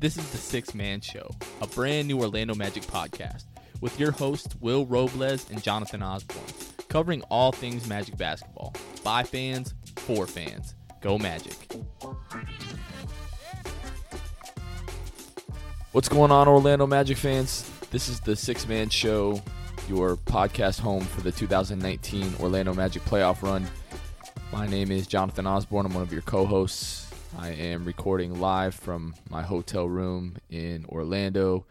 This is the Sixth Man Show, a brand new Orlando Magic podcast with your hosts Will Robles and Jonathan Osborne, covering all things Magic basketball by fans, for fans. Go Magic. What's going on, Orlando Magic fans? This is the Sixth Man Show, your podcast home for the 2019 Orlando Magic playoff run. My name is Jonathan Osborne. I'm one of your co hosts. I am recording live from my hotel room in Orlando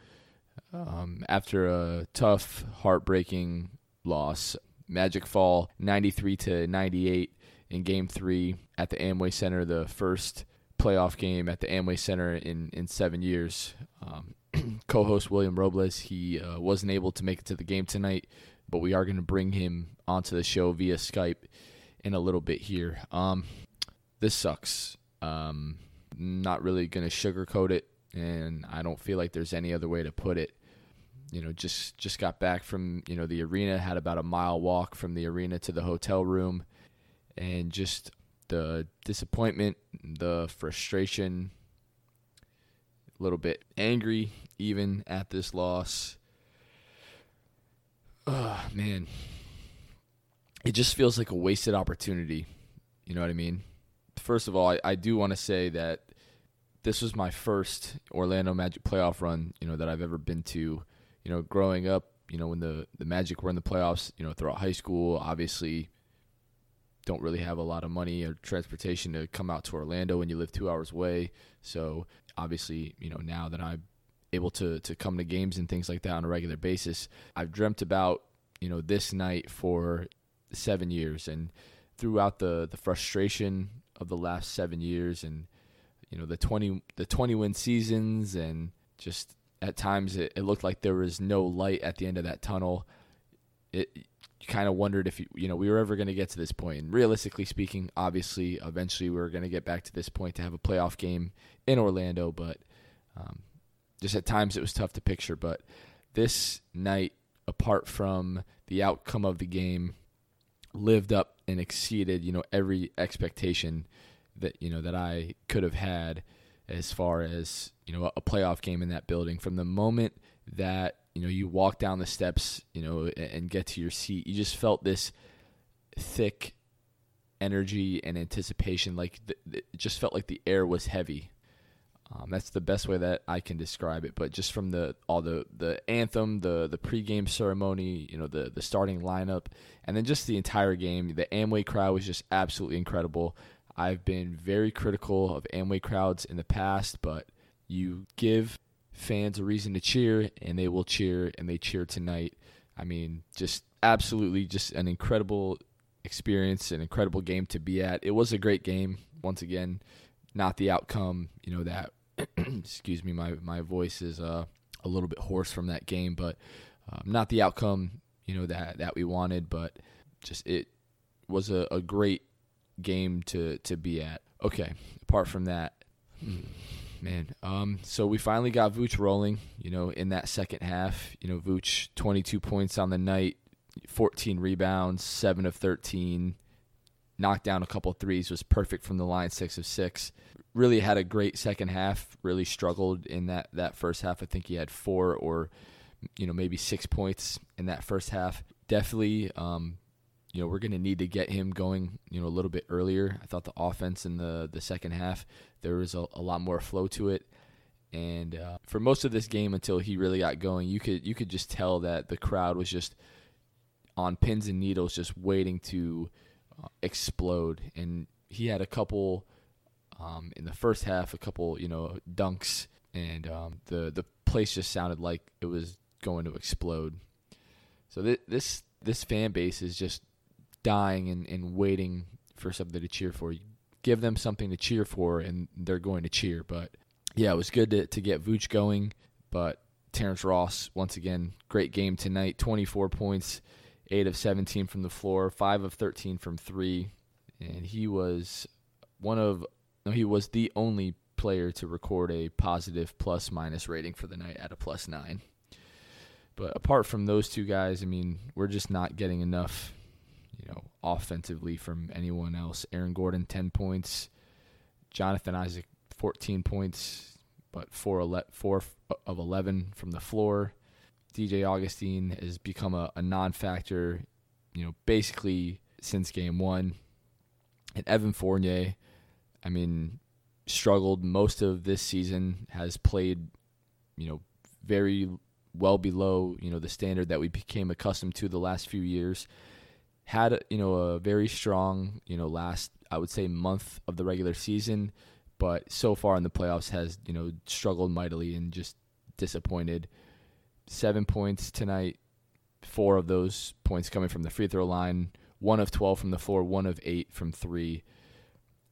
um, after a tough, heartbreaking loss. Magic fall 93 to 98 in Game Three at the Amway Center, the first playoff game at the Amway Center in in seven years. Um, co-host William Robles, he uh, wasn't able to make it to the game tonight, but we are going to bring him onto the show via Skype in a little bit here. Um, this sucks. Um, not really going to sugarcoat it, and I don't feel like there's any other way to put it. You know, just just got back from you know the arena, had about a mile walk from the arena to the hotel room, and just the disappointment, the frustration, a little bit angry even at this loss. Oh, man. It just feels like a wasted opportunity. You know what I mean? First of all, I, I do want to say that this was my first Orlando Magic playoff run, you know, that I've ever been to. You know, growing up, you know, when the, the Magic were in the playoffs, you know, throughout high school, obviously don't really have a lot of money or transportation to come out to Orlando when you live two hours away. So obviously, you know, now that I'm able to to come to games and things like that on a regular basis, I've dreamt about you know this night for seven years, and throughout the the frustration of the last seven years, and you know the twenty the twenty win seasons, and just at times it, it looked like there was no light at the end of that tunnel. It you kind of wondered if you know we were ever going to get to this point. And realistically speaking, obviously, eventually we are going to get back to this point to have a playoff game in Orlando. But um, just at times it was tough to picture. But this night, apart from the outcome of the game, lived up and exceeded you know every expectation that you know that I could have had as far as you know a playoff game in that building. From the moment that you know you walk down the steps you know and get to your seat you just felt this thick energy and anticipation like it just felt like the air was heavy um, that's the best way that I can describe it. But just from the all the the anthem, the the pregame ceremony, you know, the the starting lineup, and then just the entire game, the Amway crowd was just absolutely incredible. I've been very critical of Amway crowds in the past, but you give fans a reason to cheer, and they will cheer, and they cheer tonight. I mean, just absolutely, just an incredible experience, an incredible game to be at. It was a great game. Once again, not the outcome, you know, that excuse me, my my voice is uh, a little bit hoarse from that game, but um, not the outcome, you know, that that we wanted, but just it was a, a great game to to be at. Okay, apart from that, man. Um, so we finally got Vooch rolling. You know, in that second half, you know, Vooch 22 points on the night, 14 rebounds, seven of 13, knocked down a couple threes, was perfect from the line, six of six. Really had a great second half. Really struggled in that that first half. I think he had four or you know maybe six points in that first half. Definitely. Um, you know, we're going to need to get him going, you know, a little bit earlier. I thought the offense in the the second half there was a, a lot more flow to it, and uh, for most of this game until he really got going, you could you could just tell that the crowd was just on pins and needles, just waiting to explode. And he had a couple um, in the first half, a couple you know dunks, and um, the the place just sounded like it was going to explode. So th- this this fan base is just dying and, and waiting for something to cheer for. Give them something to cheer for, and they're going to cheer. But yeah, it was good to, to get Vooch going. But Terrence Ross, once again, great game tonight 24 points, 8 of 17 from the floor, 5 of 13 from 3. And he was one of, no, he was the only player to record a positive plus minus rating for the night at a plus 9. But apart from those two guys, I mean, we're just not getting enough you know, offensively from anyone else. Aaron Gordon, 10 points. Jonathan Isaac, 14 points. but four, four of 11 from the floor. DJ Augustin has become a, a non factor, you know, basically since game one. And Evan Fournier, I mean, struggled most of this season, has played, you know, very well below, you know, the standard that we became accustomed to the last few years. Had, you know, a very strong, you know, last, I would say, month of the regular season, but so far in the playoffs has, you know, struggled mightily and just disappointed. Seven points tonight, four of those points coming from the free throw line, one of 12 from the floor, one of eight from three.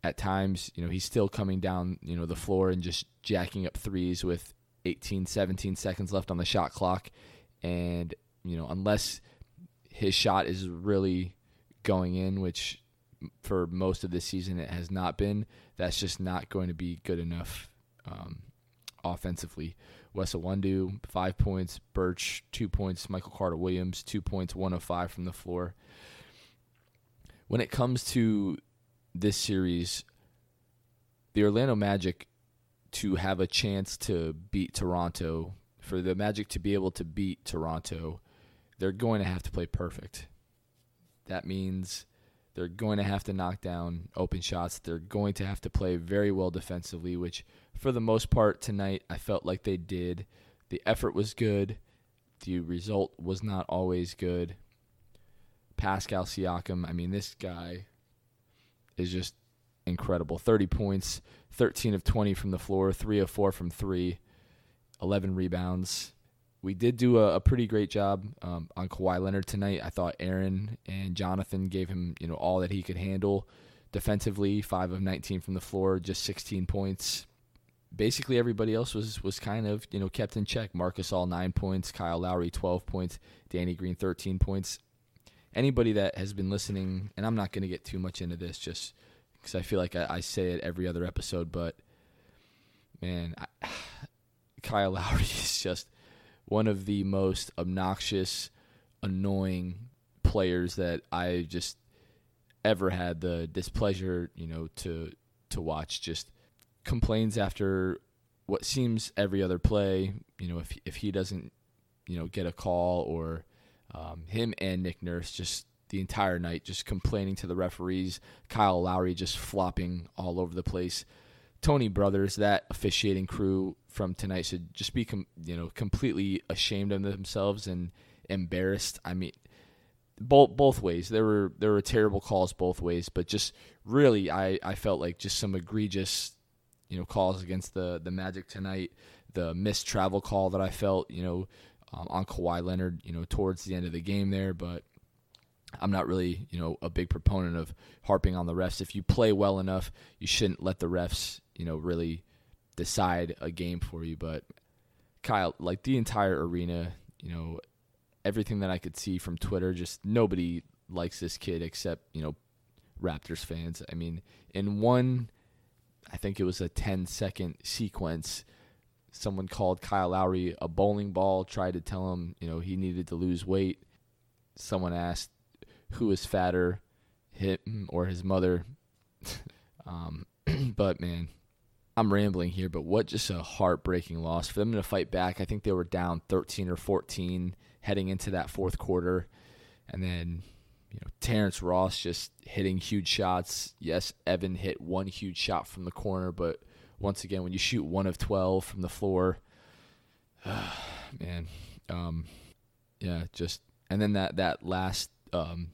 At times, you know, he's still coming down, you know, the floor and just jacking up threes with 18, 17 seconds left on the shot clock. And, you know, unless his shot is really going in, which for most of this season it has not been, that's just not going to be good enough um, offensively. Wes Iwundu, five points. Birch, two points. Michael Carter Williams, two points, one of five from the floor. When it comes to this series, the Orlando Magic to have a chance to beat Toronto, for the Magic to be able to beat Toronto, they're going to have to play perfect. That means they're going to have to knock down open shots. They're going to have to play very well defensively, which for the most part tonight I felt like they did. The effort was good. The result was not always good. Pascal Siakam, I mean, this guy is just incredible. 30 points, 13 of 20 from the floor, 3 of 4 from 3, 11 rebounds. We did do a, a pretty great job um, on Kawhi Leonard tonight. I thought Aaron and Jonathan gave him, you know, all that he could handle defensively. 5 of 19 from the floor, just 16 points. Basically, everybody else was was kind of you know kept in check. Marc Gasol nine points, Kyle Lowry twelve points, Danny Green thirteen points. Anybody that has been listening, and I'm not going to get too much into this, just because I feel like I, I, say it every other episode, but man, I, Kyle Lowry is just one of the most obnoxious, annoying players that I just ever had the displeasure, you know, to to watch. Just complains after what seems every other play. You know, if if he doesn't, you know, get a call or um, him and Nick Nurse just the entire night, just complaining to the referees. Kyle Lowry just flopping all over the place. Tony Brothers, that officiating crew from tonight should just be, com- you know, completely ashamed of themselves and embarrassed. I mean, both both ways. There were there were terrible calls both ways, but just really, I I felt like just some egregious, you know, calls against the the Magic tonight. The missed travel call that I felt, you know, um, on Kawhi Leonard, you know, towards the end of the game there, but I'm not really, you know, a big proponent of harping on the refs. If you play well enough, you shouldn't let the refs, you know, really decide a game for you. But Kyle, like the entire arena, you know, everything that I could see from Twitter, just nobody likes this kid except, you know, Raptors fans. I mean, in one I think it was a 10 second sequence, someone called Kyle Lowry a bowling ball, tried to tell him, you know, he needed to lose weight. Someone asked who is fatter, him or his mother. um, but man, I'm rambling here. But what just a heartbreaking loss for them to fight back. I think they were down 13 or 14 heading into that fourth quarter, and then you know Terrence Ross just hitting huge shots. Yes, Evan hit one huge shot from the corner, but once again, when you shoot one of 12 from the floor, man, um, yeah, just and then that that last um,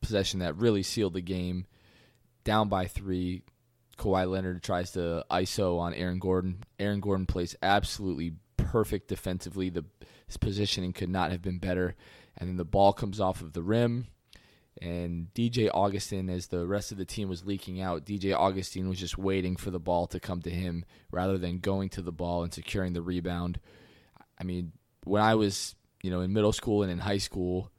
possession that really sealed the game. Down by three, Kawhi Leonard tries to ISO on Aaron Gordon. Aaron Gordon plays absolutely perfect defensively. The his positioning could not have been better. And then the ball comes off of the rim. And DJ Augustin, as the rest of the team was leaking out, DJ Augustin was just waiting for the ball to come to him rather than going to the ball and securing the rebound. I mean, when I was, you know, in middle school and in high school,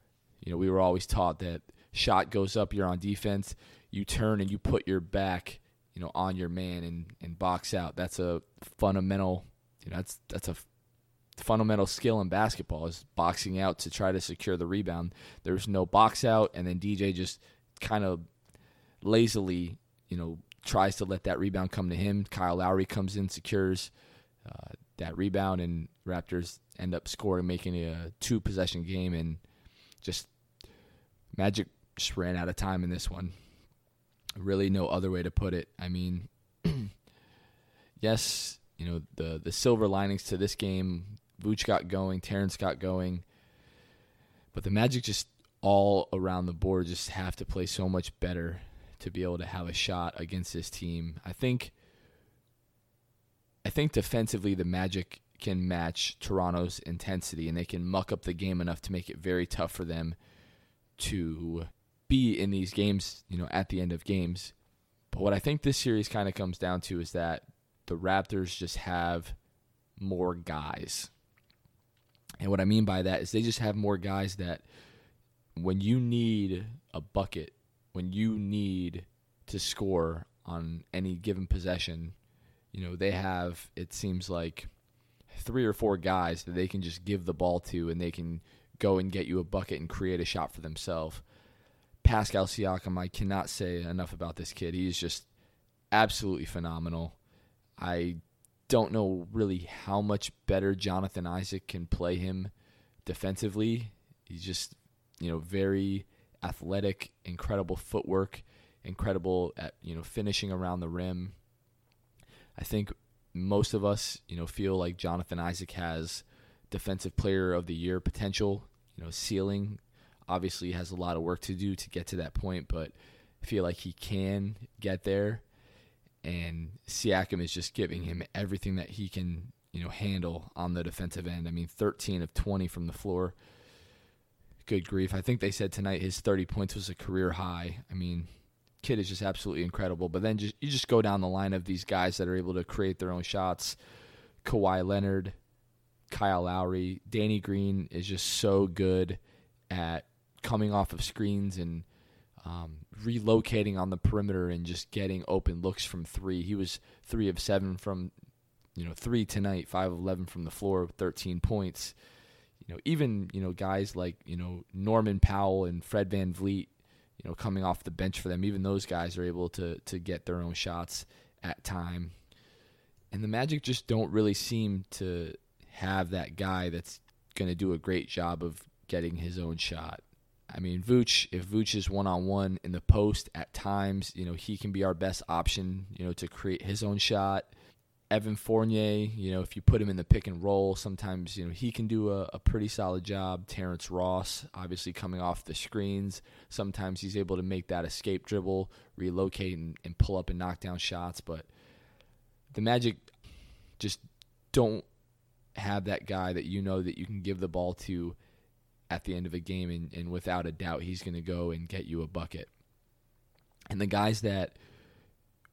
you know, we were always taught that shot goes up, you're on defense, you turn and you put your back, you know, on your man and, and box out. That's a fundamental, you know, that's that's a fundamental skill in basketball is boxing out to try to secure the rebound. There's no box out, and then DJ just kind of lazily, you know, tries to let that rebound come to him. Kyle Lowry comes in, secures uh, that rebound, and Raptors end up scoring, making a two possession game, and just Magic just ran out of time in this one. Really, no other way to put it. I mean, yes, you know the the silver linings to this game. Vooch got going, Terrence got going, but the Magic just all around the board just have to play so much better to be able to have a shot against this team. I think I think defensively the Magic can match Toronto's intensity and they can muck up the game enough to make it very tough for them to be in these games, you know, at the end of games. But what I think this series kind of comes down to is that the Raptors just have more guys. And what I mean by that is they just have more guys that when you need a bucket, when you need to score on any given possession, you know, they have, it seems like, three or four guys that they can just give the ball to and they can go and get you a bucket and create a shot for themselves. Pascal Siakam, I cannot say enough about this kid. He's just absolutely phenomenal. I don't know really how much better Jonathan Isaac can play him defensively. He's just, you know, very athletic, incredible footwork, incredible at, you know, finishing around the rim. I think most of us, you know, feel like Jonathan Isaac has defensive player of the year potential, you know, ceiling. Obviously has a lot of work to do to get to that point, but I feel like he can get there and Siakam is just giving him everything that he can, you know, handle on the defensive end. I mean, 13 of 20 from the floor. Good grief. I think they said tonight his 30 points was a career high. I mean, kid is just absolutely incredible. But then just you just go down the line of these guys that are able to create their own shots. Kawhi Leonard, Kyle Lowry, Danny Green is just so good at coming off of screens and um, relocating on the perimeter and just getting open looks from three. He was three of seven from, you know, three tonight, five of eleven from the floor 13 points. You know, even you know guys like you know Norman Powell and Fred Van VanVleet, you know, coming off the bench for them. Even those guys are able to to get their own shots at time. And the Magic just don't really seem to have that guy that's going to do a great job of getting his own shot. I mean, Vooch, if Vooch is one on one in the post at times, you know, he can be our best option, you know, to create his own shot. Evan Fournier, you know, if you put him in the pick and roll, sometimes, you know, he can do a, a pretty solid job. Terrence Ross, obviously coming off the screens, sometimes he's able to make that escape dribble, relocate, and, and pull up and knock down shots. But the Magic just don't have that guy that you know that you can give the ball to at the end of a game, and, and without a doubt, he's going to go and get you a bucket. And the guys that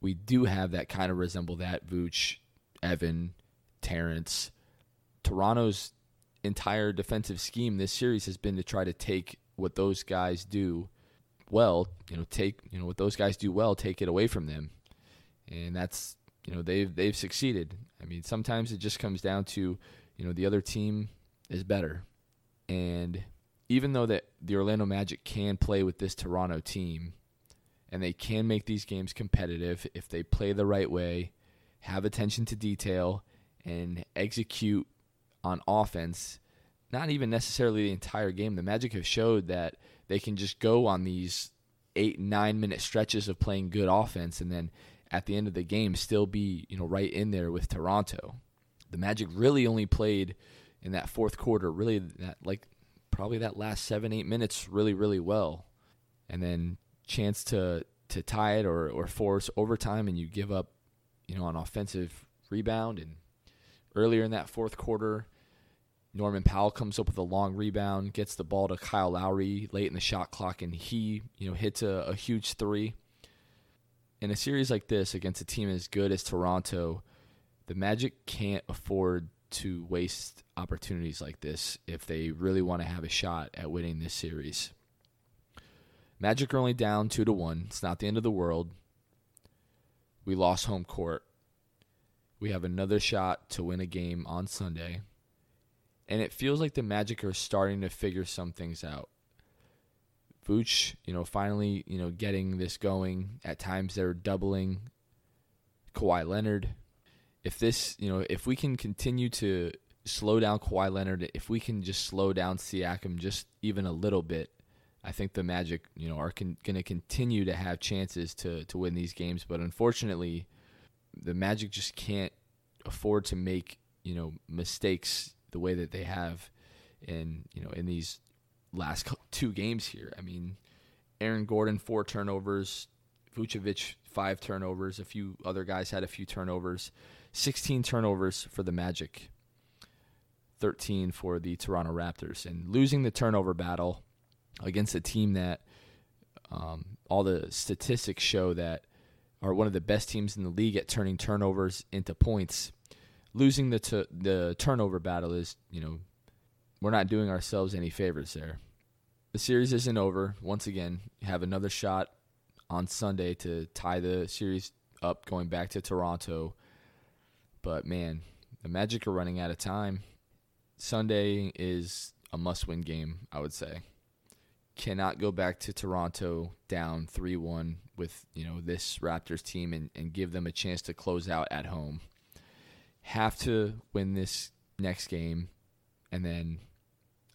we do have that kind of resemble that Vooch, Evan, Terrence, Toronto's entire defensive scheme this series has been to try to take what those guys do well, you know, take you know what those guys do well, take it away from them, and that's you know they've they've succeeded. I mean, sometimes it just comes down to you know the other team is better, and even though that the Orlando Magic can play with this Toronto team, and they can make these games competitive if they play the right way, have attention to detail, and execute on offense. Not even necessarily the entire game. The Magic have showed that they can just go on these eight, nine minute stretches of playing good offense, and then at the end of the game still be you know right in there with Toronto. The Magic really only played in that fourth quarter, really that like probably that last seven eight minutes really really well, and then chance to to tie it or or force overtime, and you give up, you know, an offensive rebound. And earlier in that fourth quarter, Norman Powell comes up with a long rebound, gets the ball to Kyle Lowry late in the shot clock, and he you know hits a, a huge three. In a series like this against a team as good as Toronto, the Magic can't afford to waste opportunities like this if they really want to have a shot at winning this series. Magic are only down two to one. It's not the end of the world. We lost home court. We have another shot to win a game on Sunday. And it feels like the Magic are starting to figure some things out. Vooch, you know, finally, you know, getting this going. At times they're doubling Kawhi Leonard if this, you know, if we can continue to slow down Kawhi Leonard, if we can just slow down Siakam just even a little bit, I think the Magic, you know, are going to continue to have chances to to win these games. But unfortunately, the Magic just can't afford to make you know mistakes the way that they have in you know in these last two games here. I mean, Aaron Gordon four turnovers, Vucevic five turnovers, a few other guys had a few turnovers, 16 turnovers for the Magic. 13 for the Toronto Raptors and losing the turnover battle against a team that um, all the statistics show that are one of the best teams in the league at turning turnovers into points. Losing the t- the turnover battle is, you know, we're not doing ourselves any favors there. The series isn't over. Once again, have another shot on Sunday to tie the series up going back to Toronto. But man, the Magic are running out of time. Sunday is a must-win game, I would say cannot go back to Toronto down 3-1 with, you know, this Raptors team and, and give them a chance to close out at home. Have to win this next game and then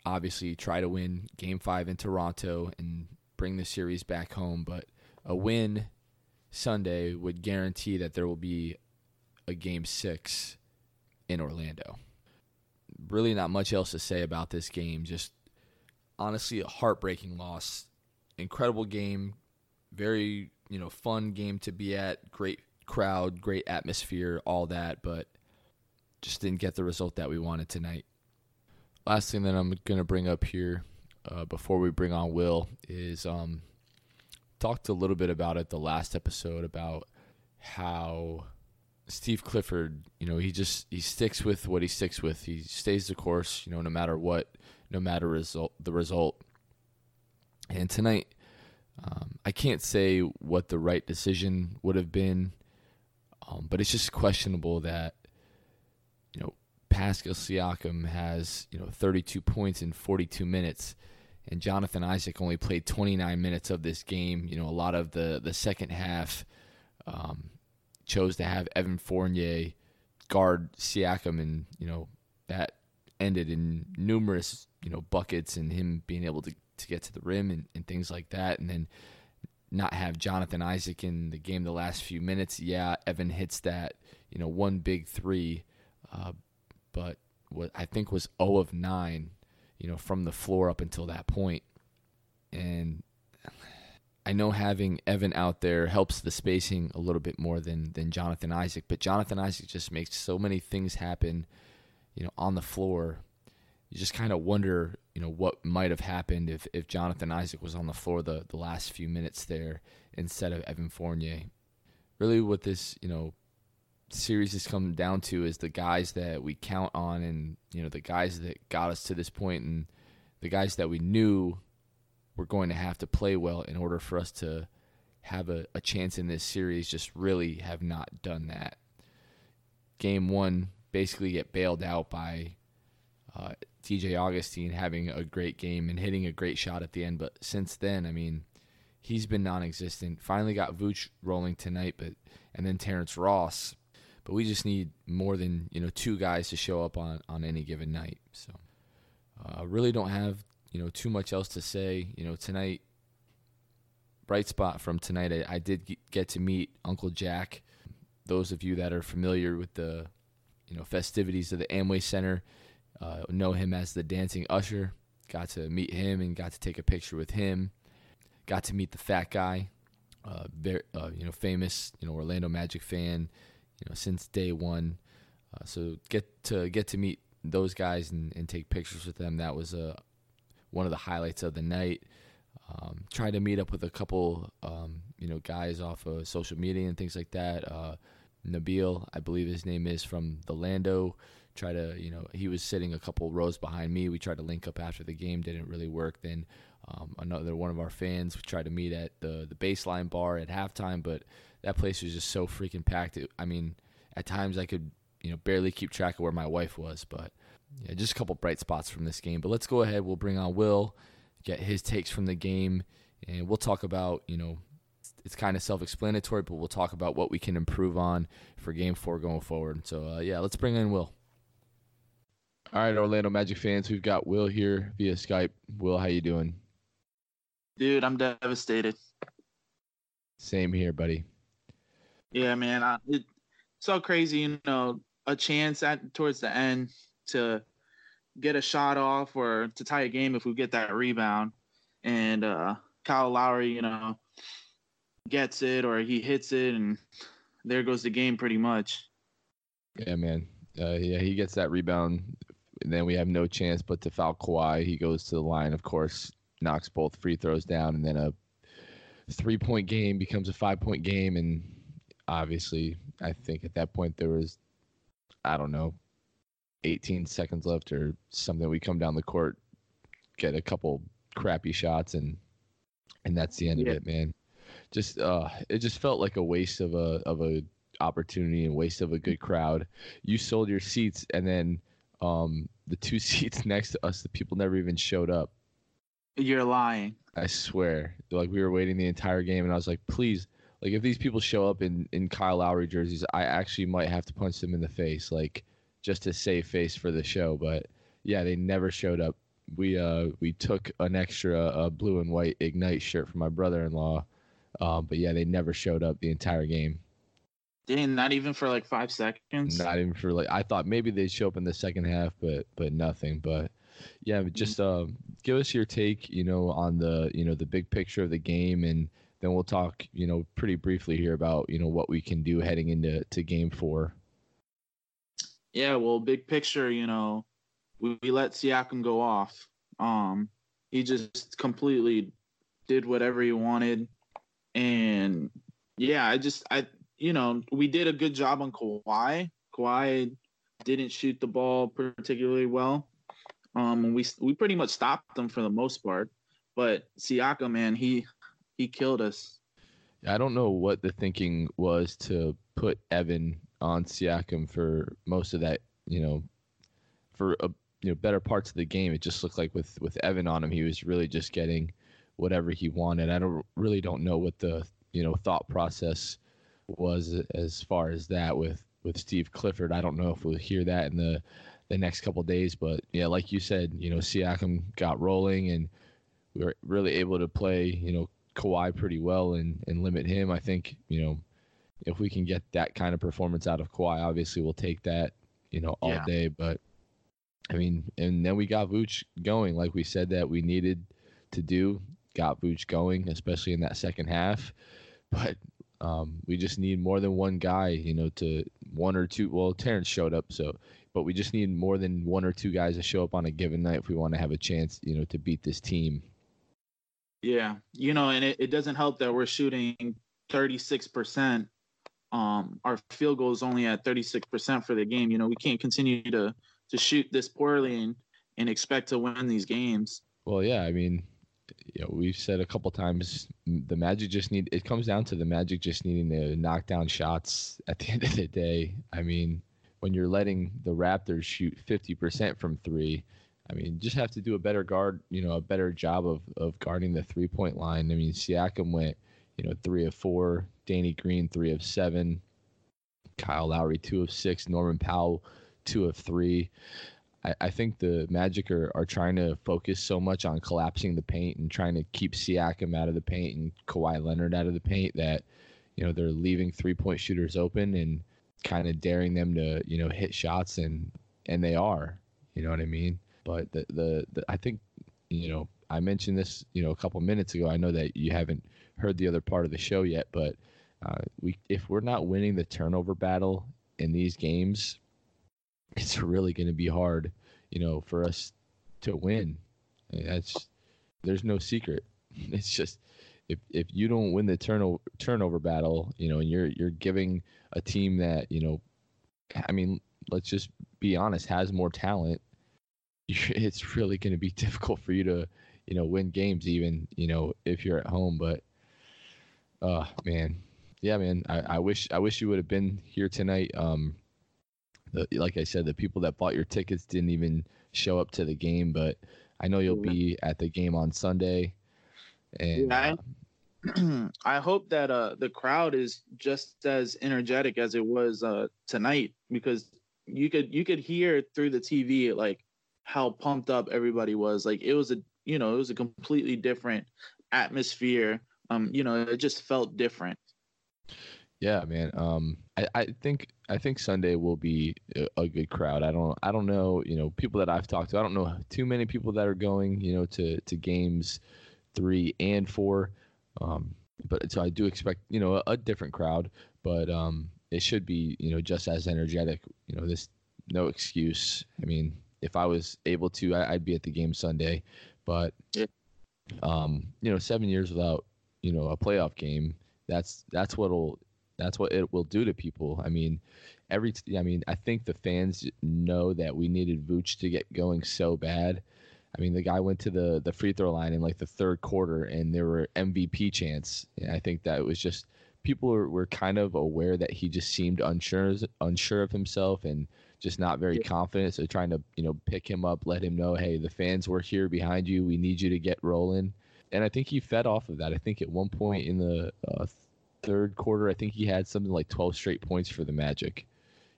obviously try to win game 5 in Toronto and bring the series back home, but a win Sunday would guarantee that there will be a game 6 in Orlando. Really not much else to say about this game, just honestly a heartbreaking loss. Incredible game, very you know fun game to be at. Great crowd, great atmosphere, all that, but just didn't get the result that we wanted tonight. Last thing that I'm going to bring up here uh, before we bring on Will is um, talked a little bit about it the last episode about how Steve Clifford, you know, he just he sticks with what he sticks with. He stays the course, you know, no matter what no matter result the result. And tonight, um, I can't say what the right decision would have been, um, but it's just questionable that you know Pascal Siakam has you know 32 points in 42 minutes, and Jonathan Isaac only played 29 minutes of this game. You know, a lot of the the second half um, chose to have Evan Fournier guard Siakam, and you know that ended in numerous you know buckets and him being able to, to get to the rim and, and things like that and then not have Jonathan Isaac in the game the last few minutes. Yeah, Evan hits that, you know, one big three, uh, but what I think was 0 of 9, you know, from the floor up until that point. And I know having Evan out there helps the spacing a little bit more than than Jonathan Isaac, but Jonathan Isaac just makes so many things happen, you know, on the floor you just kind of wonder, you know, what might have happened if, if Jonathan Isaac was on the floor the, the last few minutes there instead of Evan Fournier. Really, what this, you know, series has come down to is the guys that we count on and, you know, the guys that got us to this point and the guys that we knew were going to have to play well in order for us to have a, a chance in this series just really have not done that. Game one basically get bailed out by uh, DJ Augustin having a great game and hitting a great shot at the end. But since then, I mean, he's been non-existent. Finally got Vooch rolling tonight, but and then Terrence Ross. But we just need more than you know two guys to show up on on any given night. So uh, really don't have you know too much else to say. You know tonight, bright spot from tonight. I, I did get to meet Uncle Jack. Those of you that are familiar with the you know festivities of the Amway Center uh, know him as the dancing usher. Got to meet him and got to take a picture with him. Got to meet the fat guy, uh, very, uh, you know, famous, you know, Orlando Magic fan, you know, since day one. Uh, so get to get to meet those guys and, and take pictures with them. That was uh, one of the highlights of the night. Um, tried to meet up with a couple, um, you know, guys off of social media and things like that. Uh, Nabil, I believe his name is from the Lando try to, you know, he was sitting a couple rows behind me. We tried to link up after the game, didn't really work. Then um, another one of our fans we tried to meet at the the baseline bar at halftime, but that place was just so freaking packed. It, I mean, at times I could, you know, barely keep track of where my wife was, but yeah, just a couple bright spots from this game. But let's go ahead. We'll bring on Will, get his takes from the game, and we'll talk about, you know, it's kind of self-explanatory, but we'll talk about what we can improve on for Game Four going forward. So uh, yeah, let's bring in Will. All right, Orlando Magic fans, we've got Will here via Skype. Will, how you doing? Dude, I'm devastated. Same here, buddy. Yeah, man. I, it, so crazy, you know, a chance at towards the end to get a shot off or to tie a game if we get that rebound. And uh, Kyle Lowry, you know, gets it or he hits it, and there goes the game pretty much. Yeah, man. Uh, yeah, he gets that rebound. And then we have no chance but to foul Kawhi. He goes to the line, of course, knocks both free throws down, and then a three point game becomes a five point game. And obviously, I think at that point there was, I don't know, 18 seconds left or something. We come down the court, get a couple crappy shots, and and that's the end yeah. of it, man. Just uh, it just felt like a waste of a of a opportunity and waste of a good crowd. You sold your seats, and then um, the two seats next to us, the people never even showed up. You're lying. I swear. Like we were waiting the entire game, and I was like, please, like if these people show up in in Kyle Lowry jerseys, I actually might have to punch them in the face, like just to save face for the show. But yeah, they never showed up. We uh we took an extra uh, blue and white ignite shirt from my brother-in-law, um, but yeah, they never showed up the entire game. Dang, not even for like five seconds. Not even for like I thought maybe they'd show up in the second half, but but nothing. But yeah, just uh, give us your take, you know, on the you know the big picture of the game, and then we'll talk, you know, pretty briefly here about you know what we can do heading into to Game Four. Yeah, well, big picture, you know, we, we let Siakam go off. Um, he just completely did whatever he wanted, and yeah, I just I you know, we did a good job on Kawhi. Kawhi didn't shoot the ball particularly well. Um, we we pretty much stopped them for the most part. But Siakam, man, he he killed us. I don't know what the thinking was to put Evan on Siakam for most of that. You know, for a you know better parts of the game, it just looked like with with Evan on him, he was really just getting whatever he wanted. I don't really don't know what the you know thought process was as far as that with with Steve Clifford. I don't know if we'll hear that in the the next couple days, but yeah, like you said, you know, Siakam got rolling and we were really able to play, you know, Kawhi pretty well and and limit him. I think, you know, if we can get that kind of performance out of Kawhi, obviously we'll take that, you know, all yeah. day. But I mean, and then we got Vooch going, like we said that we needed to do. Got Vooch going, especially in that second half. But um, we just need more than one guy, you know, to one or two. Well, Terrence showed up, so but we just need more than one or two guys to show up on a given night if we want to have a chance, you know, to beat this team. Yeah, you know, and it, it doesn't help that we're shooting 36%. Um, our field goal is only at 36% for the game. You know, we can't continue to to shoot this poorly and, and expect to win these games. Well, yeah, I mean, you know, we've said a couple times the Magic just need it comes down to the Magic just needing to knock down shots at the end of the day. I mean, when you're letting the Raptors shoot 50% from 3, I mean, just have to do a better guard, you know, a better job of of guarding the three-point line. I mean, Siakam went, you know, 3 of 4, Danny Green 3 of 7, Kyle Lowry 2 of 6, Norman Powell 2 of 3. I, I think the Magic are, are trying to focus so much on collapsing the paint and trying to keep Siakam out of the paint and Kawhi Leonard out of the paint that, you know, they're leaving three point shooters open and kind of daring them to, you know, hit shots and and they are. You know what I mean? But the the, the I think, you know, I mentioned this, you know, a couple minutes ago. I know that you haven't heard the other part of the show yet, but uh, we if we're not winning the turnover battle in these games, it's really going to be hard, you know, for us to win. That's there's no secret. It's just if if you don't win the turnover turnover battle, you know, and you're you're giving a team that you know, I mean, let's just be honest, has more talent. It's really going to be difficult for you to, you know, win games, even you know if you're at home. But, uh, man, yeah, man, I, I wish I wish you would have been here tonight. Um, the, like I said, the people that bought your tickets didn't even show up to the game, but I know you'll be at the game on Sunday. And yeah, I, I hope that uh the crowd is just as energetic as it was uh tonight because you could you could hear through the TV like how pumped up everybody was. Like it was a you know it was a completely different atmosphere. Um, you know, it just felt different. Yeah, man. Um, I, I think I think Sunday will be a, a good crowd. I don't I don't know. You know, people that I've talked to. I don't know too many people that are going. You know, to to games three and four. Um, but so I do expect you know a, a different crowd, but um, it should be you know just as energetic. You know, this no excuse. I mean, if I was able to, I, would be at the game Sunday, but um, you know, seven years without you know a playoff game. That's that's what'll that's what it will do to people. I mean, every I mean, I think the fans know that we needed Vooch to get going so bad I mean, the guy went to the the free throw line in like the third quarter, and there were MVP chants. And I think that it was just people were, were kind of aware that he just seemed unsure unsure of himself and just not very yeah. confident. So trying to you know pick him up, let him know, hey, the fans were here behind you. We need you to get rolling. And I think he fed off of that. I think at one point in the uh, third quarter, I think he had something like 12 straight points for the Magic.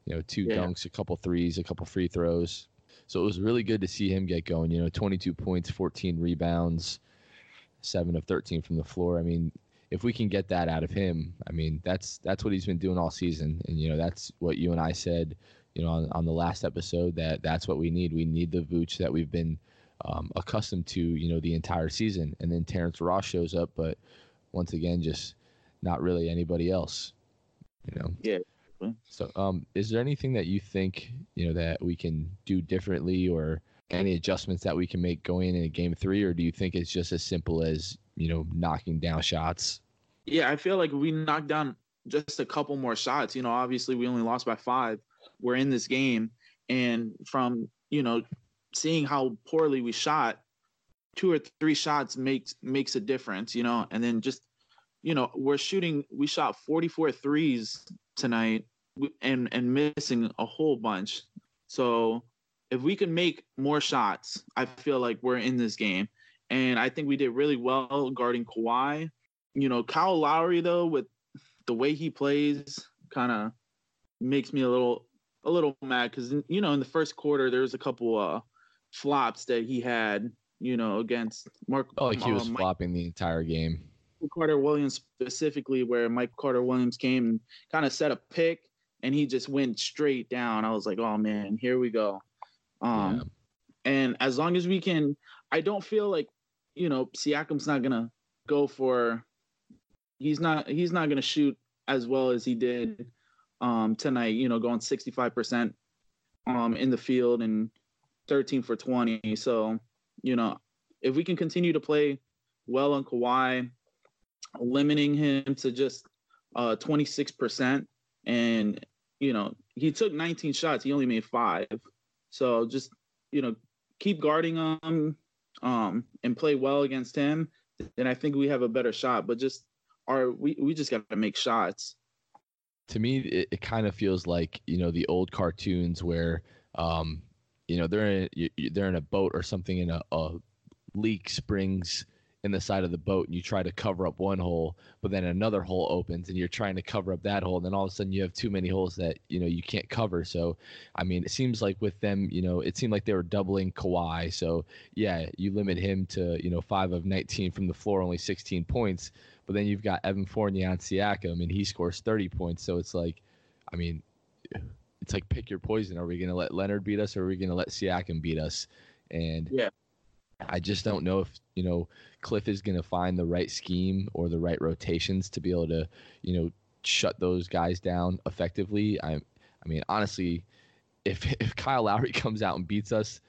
You know, two yeah. dunks, a couple threes, a couple free throws. So it was really good to see him get going. You know, 22 points, 14 rebounds, seven of 13 from the floor. I mean, if we can get that out of him, I mean, that's that's what he's been doing all season. And you know, that's what you and I said, you know, on, on the last episode that that's what we need. We need the Vooch that we've been um, accustomed to, you know, the entire season. And then Terrence Ross shows up, but once again, just not really anybody else. You know. Yeah. So, um, is there anything that you think you know that we can do differently, or any adjustments that we can make going into game three, or do you think it's just as simple as you know knocking down shots? Yeah, I feel like we knocked down just a couple more shots. You know, obviously we only lost by five. We're in this game, and from you know seeing how poorly we shot, two or three shots makes makes a difference. You know, and then just you know we're shooting. We shot 44 threes tonight and and missing a whole bunch. So if we can make more shots, I feel like we're in this game. And I think we did really well guarding Kawhi. You know, Kyle Lowry though, with the way he plays, kind of makes me a little a little mad because you know in the first quarter there was a couple uh flops that he had you know against Mark. Oh, like he was uh, flopping the entire game. Carter Williams specifically, where Mike Carter Williams came and kind of set a pick, and he just went straight down. I was like, oh man, here we go. Um, yeah. and as long as we can, I don't feel like you know Siakam's not gonna go for. He's not. He's not gonna shoot as well as he did um, tonight. You know, going sixty five percent um, in the field and thirteen for twenty. So you know, if we can continue to play well on Kawhi, limiting him to just uh 26% and you know he took 19 shots he only made five. So just you know keep guarding him um and play well against him then i think we have a better shot. But just our we, we just got to make shots. To me it, it kind of feels like you know the old cartoons where um you know they're in they're in a boat or something in a, a leak springs in the side of the boat and you try to cover up one hole, but then another hole opens and you're trying to cover up that hole, and then all of a sudden you have too many holes that you know you can't cover. So, I mean, it seems like with them, you know, it seemed like they were doubling Kawhi. So, yeah, you limit him to you know five of 19 from the floor, only 16 points, but then you've got Evan Fournier on Siakam and he scores 30 points. So it's like, I mean, it's like pick your poison. Are we going to let Leonard beat us, or are we going to let Siakam beat us? And yeah. I just don't know if you know Cliff is going to find the right scheme or the right rotations to be able to you know shut those guys down effectively. I I mean honestly, if if Kyle Lowry comes out and beats us,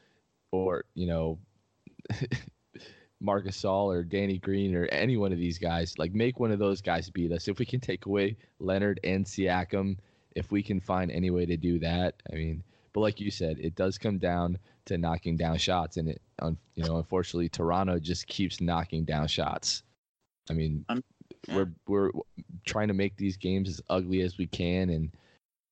or you know. Marc Gasol or Danny Green or any one of these guys, like make one of those guys beat us. If we can take away Leonard and Siakam, if we can find any way to do that, I mean, but like you said, it does come down to knocking down shots, and it, you know, unfortunately, Toronto just keeps knocking down shots. I mean, um, yeah. we're we're trying to make these games as ugly as we can, and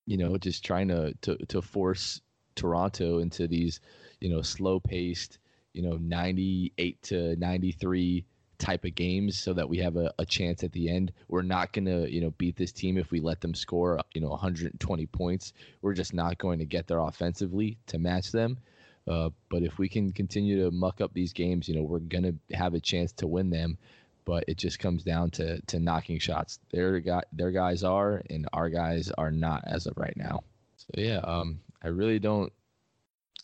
you know, just trying to to to force Toronto into these, you know, slow paced, you know, ninety eight to ninety three type of games so that we have a, a chance at the end. We're not going to, you know, beat this team if we let them score, you know, 120 points. We're just not going to get there offensively to match them. Uh, but if we can continue to muck up these games, you know, we're going to have a chance to win them. But it just comes down to to knocking shots. Their guy, their guys are, and our guys are not as of right now. So yeah, um, I really don't,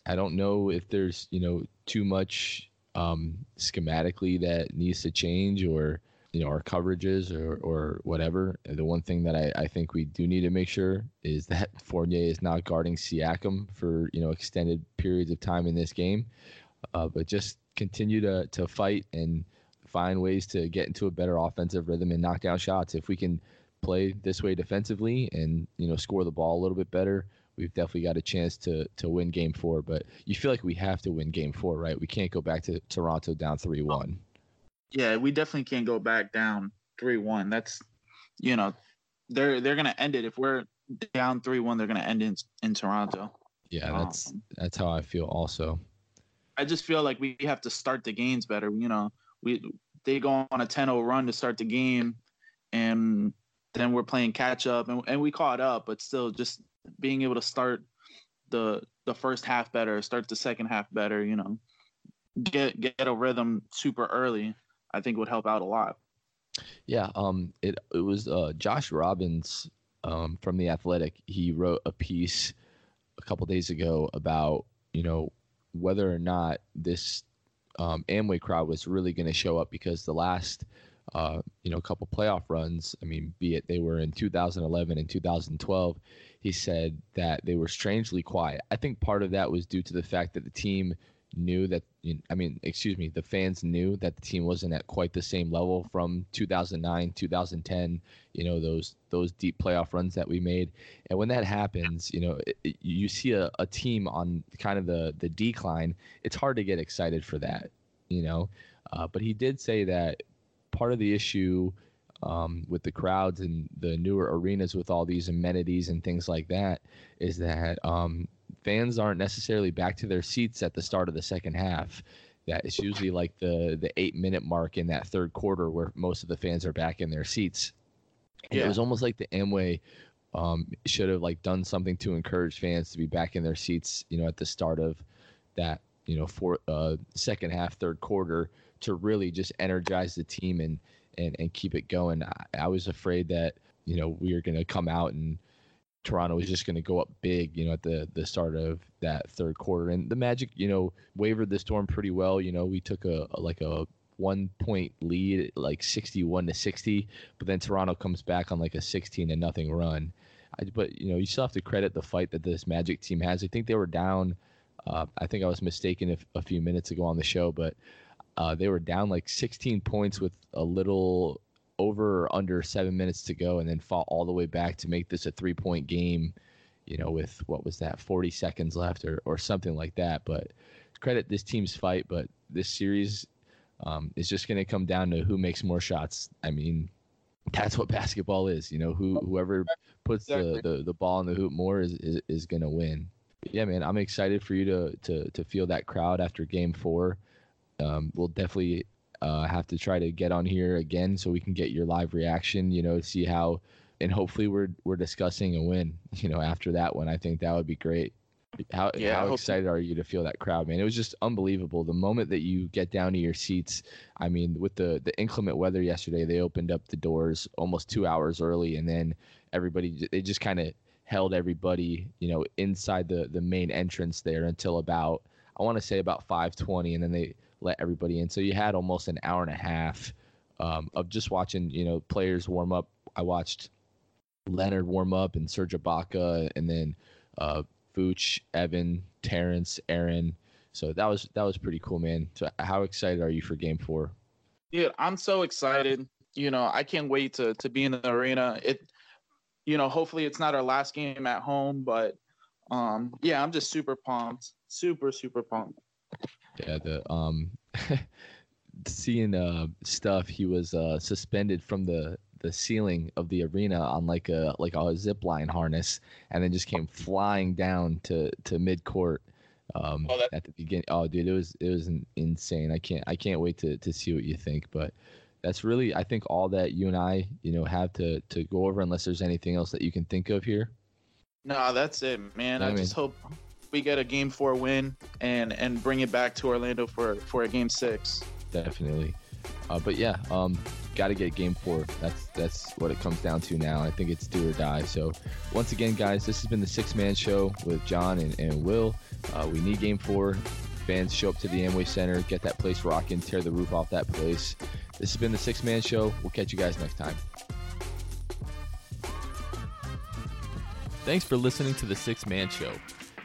I don't know if there's you know too much um, schematically that needs to change or you know our coverages or or whatever. The one thing that I, I think we do need to make sure is that Fournier is not guarding Siakam for you know extended periods of time in this game, uh, but just continue to to fight and find ways to get into a better offensive rhythm and knock down shots. If we can play this way defensively and you know score the ball a little bit better, we've definitely got a chance to to win game four. But you feel like we have to win game four, right? We can't go back to Toronto down three one. Yeah, we definitely can't go back down three one. That's you know, they're they're gonna end it if we're down three one. They're gonna end in in Toronto. Yeah, that's um, that's how I feel also. I just feel like we have to start the games better. You know, we they go on a 10-0 run to start the game, and then we're playing catch up, and, and we caught up, but still just being able to start the the first half better, start the second half better, you know, get get a rhythm super early, I think would help out a lot. Yeah, um, it it was uh, Josh Robbins um, from the Athletic. He wrote a piece a couple days ago about you know whether or not this um, Amway crowd was really going to show up because the last uh, you know a couple playoff runs, I mean, be it they were in 2011 and 2012, he said that they were strangely quiet. I think part of that was due to the fact that the team knew that I mean, excuse me, the fans knew that the team wasn't at quite the same level from 2009, 2010, you know, those those deep playoff runs that we made. And when that happens, you know, it, it, you see a, a team on kind of the the decline, it's hard to get excited for that, you know. Uh, but he did say that part of the issue um, with the crowds and the newer arenas with all these amenities and things like that is that um, fans aren't necessarily back to their seats at the start of the second half. That it's usually like the the eight minute mark in that third quarter where most of the fans are back in their seats. And yeah. it was almost like the Amway um, should have like done something to encourage fans to be back in their seats. You know, at the start of that you know for uh, second half, third quarter to really just energize the team and and and keep it going. I, I was afraid that you know we were going to come out and Toronto was just going to go up big, you know, at the the start of that third quarter. And the Magic, you know, wavered the storm pretty well. You know, we took a, a like a one point lead, like sixty one to sixty, but then Toronto comes back on like a sixteen to nothing run. I, but you know, you still have to credit the fight that this Magic team has. I think they were down. Uh, I think I was mistaken if, a few minutes ago on the show, but uh, they were down like 16 points with a little over or under seven minutes to go and then fought all the way back to make this a three point game, you know, with what was that, 40 seconds left or, or something like that. But credit this team's fight, but this series um, is just going to come down to who makes more shots. I mean, that's what basketball is, you know, who whoever puts exactly. the, the, the ball in the hoop more is, is, is going to win. But yeah, man, I'm excited for you to, to, to feel that crowd after game four. Um, we'll definitely uh, have to try to get on here again so we can get your live reaction. You know, see how, and hopefully we're we're discussing a win. You know, after that one, I think that would be great. How yeah, how excited are you to feel that crowd, man? It was just unbelievable. The moment that you get down to your seats, I mean, with the the inclement weather yesterday, they opened up the doors almost two hours early, and then everybody they just kind of held everybody, you know, inside the the main entrance there until about I want to say about 5:20, and then they let everybody in. So you had almost an hour and a half um, of just watching, you know, players warm up. I watched Leonard warm up and Serge Ibaka, and then uh, Vooch, Evan, Terrence, Aaron. So that was that was pretty cool, man. So how excited are you for Game Four? Yeah, I'm so excited. You know, I can't wait to to be in the arena. It, you know, hopefully it's not our last game at home, but um, yeah, I'm just super pumped, super super pumped. Yeah, the um, seeing uh stuff. He was uh suspended from the the ceiling of the arena on like a like a zip line harness, and then just came flying down to to mid court. um, Oh, at the beginning. Oh, dude, it was it was in- insane. I can't I can't wait to to see what you think. But that's really I think all that you and I you know have to to go over. Unless there's anything else that you can think of here. No, that's it, man. I I mean- just hope we get a game four win and and bring it back to Orlando for for a game six. Definitely. Uh, but yeah, um, got to get game four. That's that's what it comes down to now. I think it's do or die. So once again, guys, this has been the Sixth Man Show with John and, and Will. Uh, we need game four. Fans show up to the Amway Center, get that place rocking, tear the roof off that place. This has been the Sixth Man Show. We'll catch you guys next time. Thanks for listening to the Sixth Man Show.